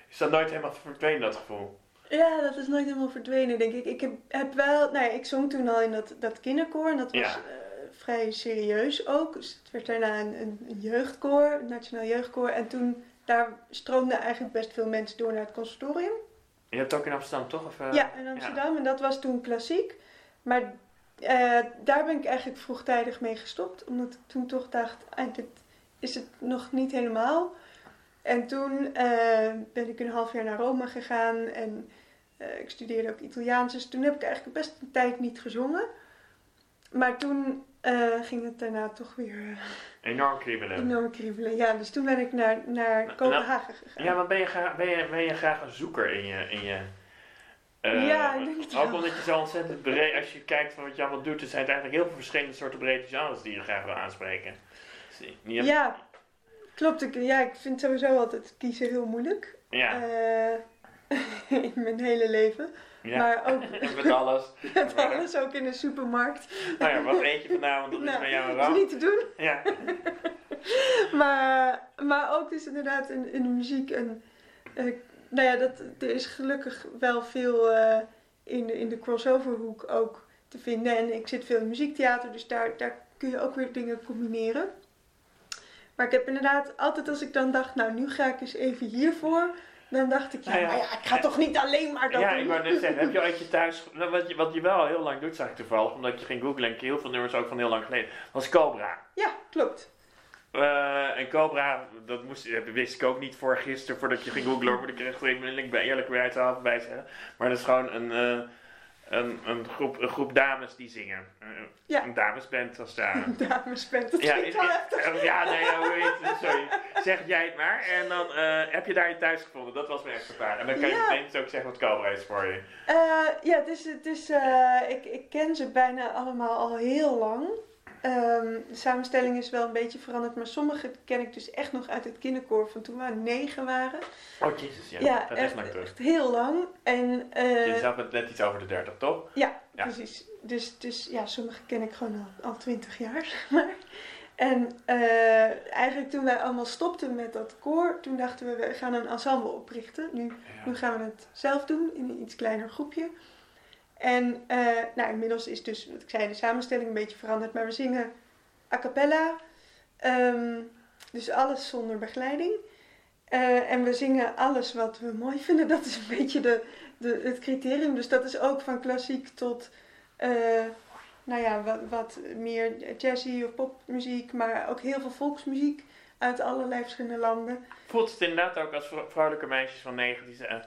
is dat nooit helemaal verdwenen, dat gevoel? Ja, dat is nooit helemaal verdwenen, denk ik. Ik heb, heb wel, nou ja, ik zong toen al in dat, dat kinderkoor en dat was Ja. Vrij serieus ook. Dus het werd daarna een, jeugdkoor, een nationaal jeugdkoor. En toen, daar stroomden eigenlijk best veel mensen door naar het conservatorium. Je hebt ook in Amsterdam, toch? Of, eh, ja, in Amsterdam. En dat was toen klassiek. Maar eh, daar ben ik eigenlijk vroegtijdig mee gestopt. Omdat ik toen toch dacht, ah, dit is het nog niet helemaal. En toen eh, ben ik een half jaar naar Rome gegaan. En ik studeerde ook Italiaans. Dus toen heb ik eigenlijk best een tijd niet gezongen. Maar toen eh, ging het daarna toch weer eh, Enorm kriebelen. enorm kriebelen. Ja, dus toen ben ik naar, naar Nou, Kopenhagen gegaan. Ja, maar ben je, graag, ben, je, ben je graag een zoeker in je... In je eh, Ja, ik denk het Ook wel. omdat je zo ontzettend breed... Als je kijkt van wat je allemaal doet... Er zijn eigenlijk heel veel verschillende soorten brede genres die je graag wil aanspreken. Dus Ja, klopt. Ik, ja, ik vind sowieso altijd kiezen heel moeilijk. Ja, in mijn hele leven. Ja. Maar ook met alles. met alles, ook in de supermarkt. Nou ja, wat eet je vanavond? Dat is Nou, bij jou een Dat is niet te doen. Ja. Maar, maar ook dus inderdaad in, in de muziek. En, eh, nou ja, dat, er is gelukkig wel veel eh, in, de, in de crossoverhoek ook te vinden. En ik zit veel in muziektheater, dus daar, daar kun je ook weer dingen combineren. Maar ik heb inderdaad altijd als ik dan dacht, nou nu ga ik eens even hiervoor. Dan dacht ik, ja, Nou ja, maar ja, ik ga toch niet alleen maar dat Ja, doen. ik wou net zeggen, heb je ooit je thuis... nou, Wat je, wat je wel heel lang doet, zag ik toevallig, omdat je ging googlen en heel veel nummers ook van heel lang geleden, was Cobra. Ja, klopt. Eh, en Cobra, dat moest, dat wist ik ook niet voor gisteren, voordat je ging googlen, moet ik er echt even eerlijk bij, eerlijk bij uit bij zeggen. Maar dat is gewoon een, eh, een, een, groep, een groep dames die zingen. Ja. Een damesband als daar. Damesband, dat Ja, klinkt is- wel is- heftig. eh, ja, nee, ja, hoe heet? Sorry. Zeg jij het maar. En dan eh, heb je daar je thuis gevonden. Dat was mijn eerste vraag. En dan kan je Ja. meteen dus ook zeggen wat Cobra is voor je. Eh, ja, is, eh, ik, ik ken ze bijna allemaal al heel lang. Ehm, de samenstelling is wel een beetje veranderd, maar sommige ken ik dus echt nog uit het kinderkoor van toen we negen waren. Oh, jezus, ja. Ja, dat is echt, lang terug. echt heel lang. En, eh, Je zat met net iets over de 30, toch? ja, Ja. precies. Dus, dus ja, sommige ken ik gewoon al, twintig jaar, zeg maar. En eh, eigenlijk toen wij allemaal stopten met dat koor, toen dachten we, we gaan een ensemble oprichten. Nu nu gaan we het zelf doen in een iets kleiner groepje. En eh, nou, inmiddels is dus, wat ik zei, de samenstelling een beetje veranderd. Maar we zingen a cappella. ehm, dus alles zonder begeleiding. Eh, en we zingen alles wat we mooi vinden. Dat is een beetje de, de, het criterium. Dus dat is ook van klassiek tot, eh, nou ja, wat, wat meer jazzy of popmuziek. Maar ook heel veel volksmuziek uit allerlei verschillende landen. Voelt het inderdaad ook als vrou- vrouwelijke meisjes van 9 die, eh,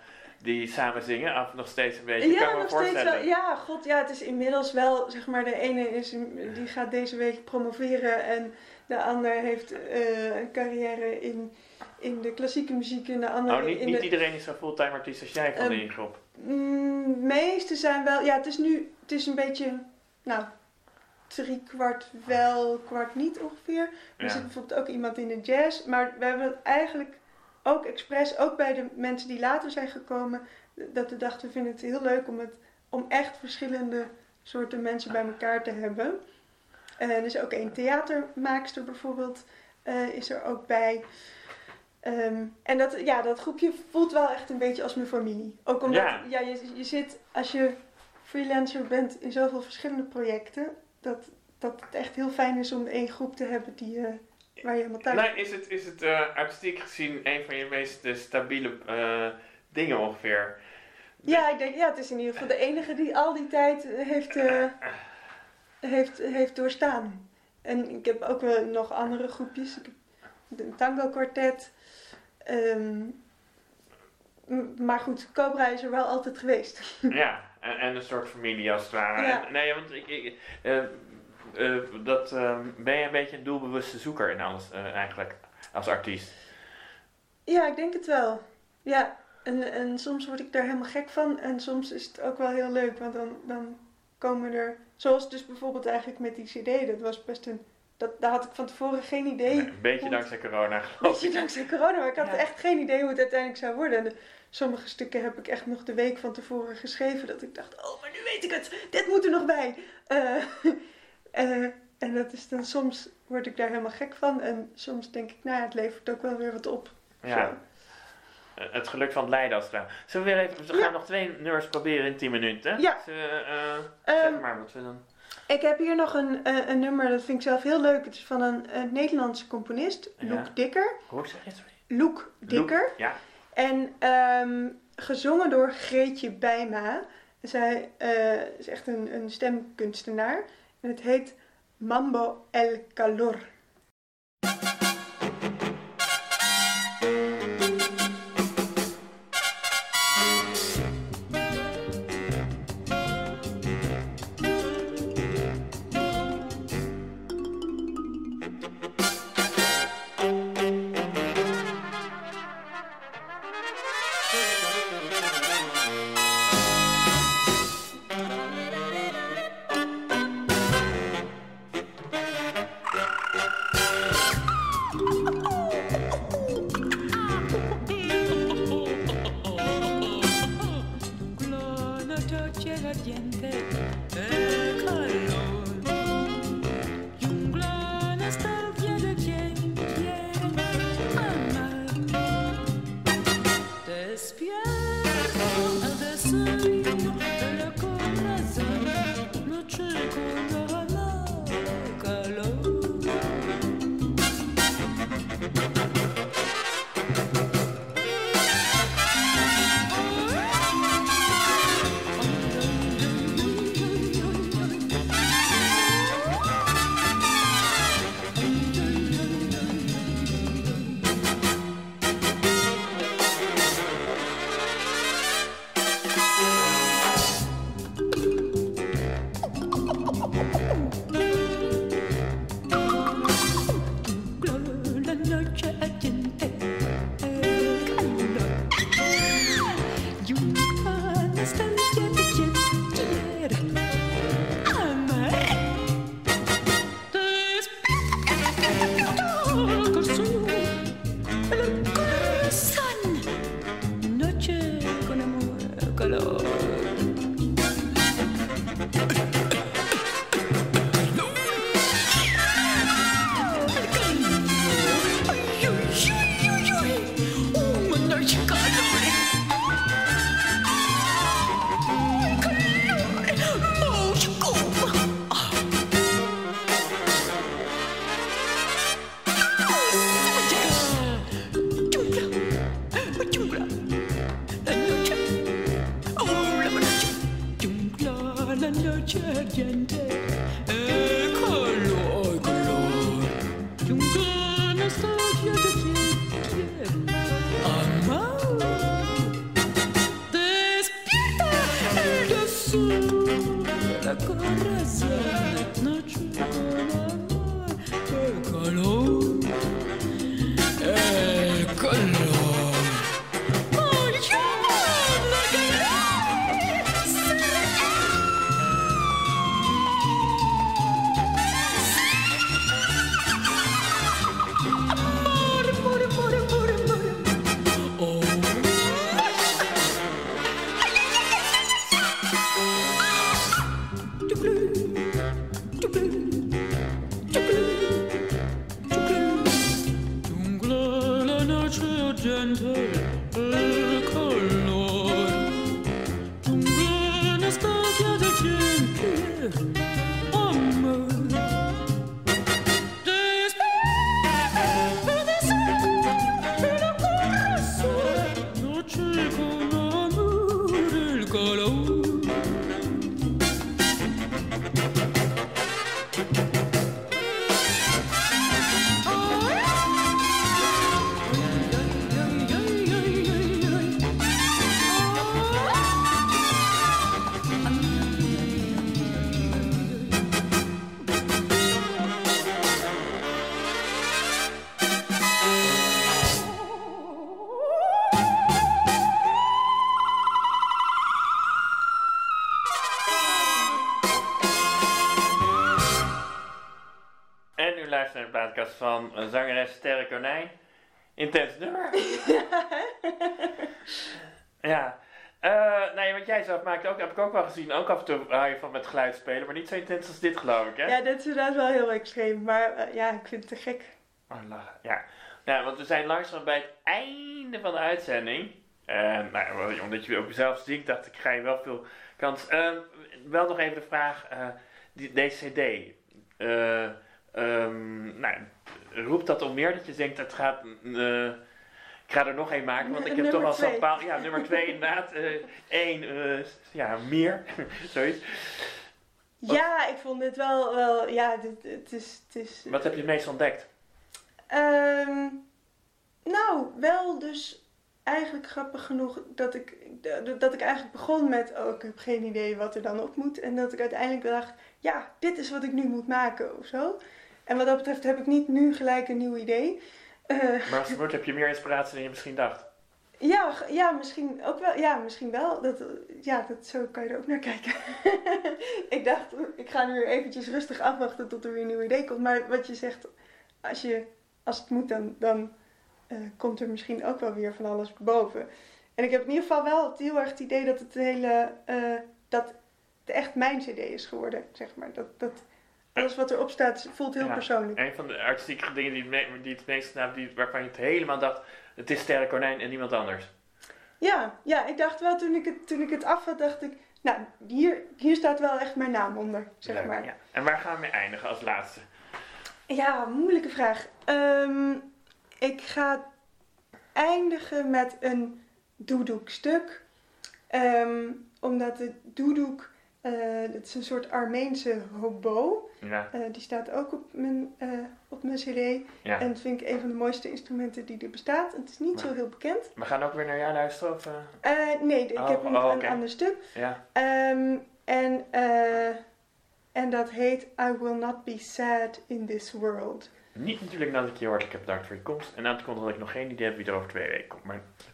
die samen zingen? Af nog steeds een beetje. Ja, kan me nog steeds wel. Ja, god, ja, het is inmiddels wel, zeg maar, de ene is, die gaat deze week promoveren en de ander heeft eh, een carrière in, in de klassieke muziek en de andere Oh, niet, in niet de... iedereen is zo fulltime artiest als jij van Ehm, die groep. Mm, meeste zijn wel, ja, het is nu, het is een beetje, nou, drie kwart wel, kwart niet ongeveer. Er Ja. zit bijvoorbeeld ook iemand in de jazz, maar we hebben het eigenlijk ook expres, ook bij de mensen die later zijn gekomen, dat we dachten, we vinden het heel leuk om, het, om echt verschillende soorten mensen bij elkaar te hebben. Eh, er is ook een theatermaakster bijvoorbeeld, eh, is er ook bij. Ehm, en dat, ja, dat groepje voelt wel echt een beetje als mijn familie. Ook omdat Ja. ja. je, je zit, als je freelancer bent in zoveel verschillende projecten, dat, dat het echt heel fijn is om één groep te hebben die, eh, waar je helemaal thuis is het, is het eh, artistiek gezien een van je meest eh, stabiele eh, dingen ongeveer? Ja, ik denk, ja, het is in ieder geval de enige die al die tijd heeft, heeft, heeft doorstaan. En ik heb ook nog andere groepjes. Ik heb een tango kwartet. Ehm, maar goed, Cobra is er wel altijd geweest. Ja, en, en een soort familie als het ware. Ja. En, nee, want ik, ik, eh, dat, eh, ben je een beetje een doelbewuste zoeker in alles eh, eigenlijk, als artiest? Ja, ik denk het wel. Ja, En, en soms word ik daar helemaal gek van. En soms is het ook wel heel leuk. Want dan, dan komen er... Zoals dus bijvoorbeeld eigenlijk met die cd. Dat was best een... Dat, daar had ik van tevoren geen idee. Een beetje hoe- dankzij corona, geloof Beetje ik. dankzij corona. Maar ik had Ja. echt geen idee hoe het uiteindelijk zou worden. En de- sommige stukken heb ik echt nog de week van tevoren geschreven. Dat ik dacht, oh, maar nu weet ik het. Dit moet er nog bij. Eh, eh, en dat is dan soms word ik daar helemaal gek van. En soms denk ik, nou het levert ook wel weer wat op. Ja. Zo. Het geluk van het lijden als het ware. Zullen we weer even... We gaan Ja. nog twee nummers proberen in 10 minuten. Ja. We, eh, Ehm, zeg maar wat we dan... Ik heb hier nog een, eh, een nummer, dat vind ik zelf heel leuk. Het is van een, een Nederlandse componist, Ja. Loek Dikker. Hoe zeg je het? Loek Dikker. Ja. En ehm, gezongen door Greetje Bijma. Zij is echt een, een stemkunstenaar. En het heet Mambo El Calor. Van zangeres Sterre Konijn. Intens nummer. ja. Eh nee, wat jij zelf maakt ook, heb ik ook wel gezien. Ook af en toe hou je van met geluid spelen, maar niet zo intens als dit geloof ik, hè? Ja, dit is inderdaad wel heel extreem. Maar eh, ja, ik vind het te gek. Oh, lachen. Ja. ja, want we zijn langzaam bij het einde van de uitzending. En nou, omdat je ook zelf zingt, dacht ik, ga je wel veel kans. Ehm, wel nog even de vraag, die, deze cd. ehm, nou, roept dat om meer dat je denkt, het gaat... eh, ik ga er nog één maken, want ik heb toch al zo'n paal. Ja, nummer twee inderdaad. Eén, ja, meer. Zoiets. Wat- Ja, ik vond dit wel, wel ja, dit, het is, het is Wat heb je het meest ontdekt? Ehm, nou, wel dus eigenlijk grappig genoeg dat ik, dat ik eigenlijk begon met, oh, ik heb geen idee wat er dan op moet. En dat ik uiteindelijk dacht, ja, dit is wat ik nu moet maken of zo. En wat dat betreft heb ik niet nu gelijk een nieuw idee. Eh, Maar als het wordt heb je meer inspiratie dan je misschien dacht. ja, ja, misschien ook wel. Ja, misschien wel. Dat, ja, dat, zo kan je er ook naar kijken. ik dacht, ik ga nu eventjes rustig afwachten tot er weer een nieuw idee komt. Maar wat je zegt, als, je, als het moet, dan, dan eh, komt er misschien ook wel weer van alles boven. En ik heb in ieder geval wel het, heel erg het idee dat het hele, eh, dat het echt mijn cd is geworden, zeg maar. Dat, dat alles wat erop staat voelt heel Ja. persoonlijk. Een van de artistieke dingen die, het me- die het meest die, waarvan je het helemaal dacht, het is Sterre Konijn en niemand anders. Ja, ja, ik dacht wel toen ik het, toen ik het af had, dacht ik, nou, hier, hier staat wel echt mijn naam onder, zeg Leuk, maar. ja. En waar gaan we mee eindigen als laatste? Ja, moeilijke vraag. Ehm, ik ga eindigen met een doedoekstuk. Ehm, omdat de doedoek, eh dat is een soort Armeense hobo. Ja, Eh, die staat ook op mijn, eh, op mijn cd. ja. En dat vind ik een van de mooiste instrumenten die er bestaat. Het is niet zo heel bekend. We gaan ook weer naar jou luisteren? Of, nee, ik Oh, heb een, oh, een ander stuk. Ja, Ehm, en, en dat heet I Will Not Be Sad in This World. niet natuurlijk nadat ik je hartelijk heb bedankt voor je komst. En aan te kondigen dat ik nog geen idee heb wie er over twee weken komt. Maar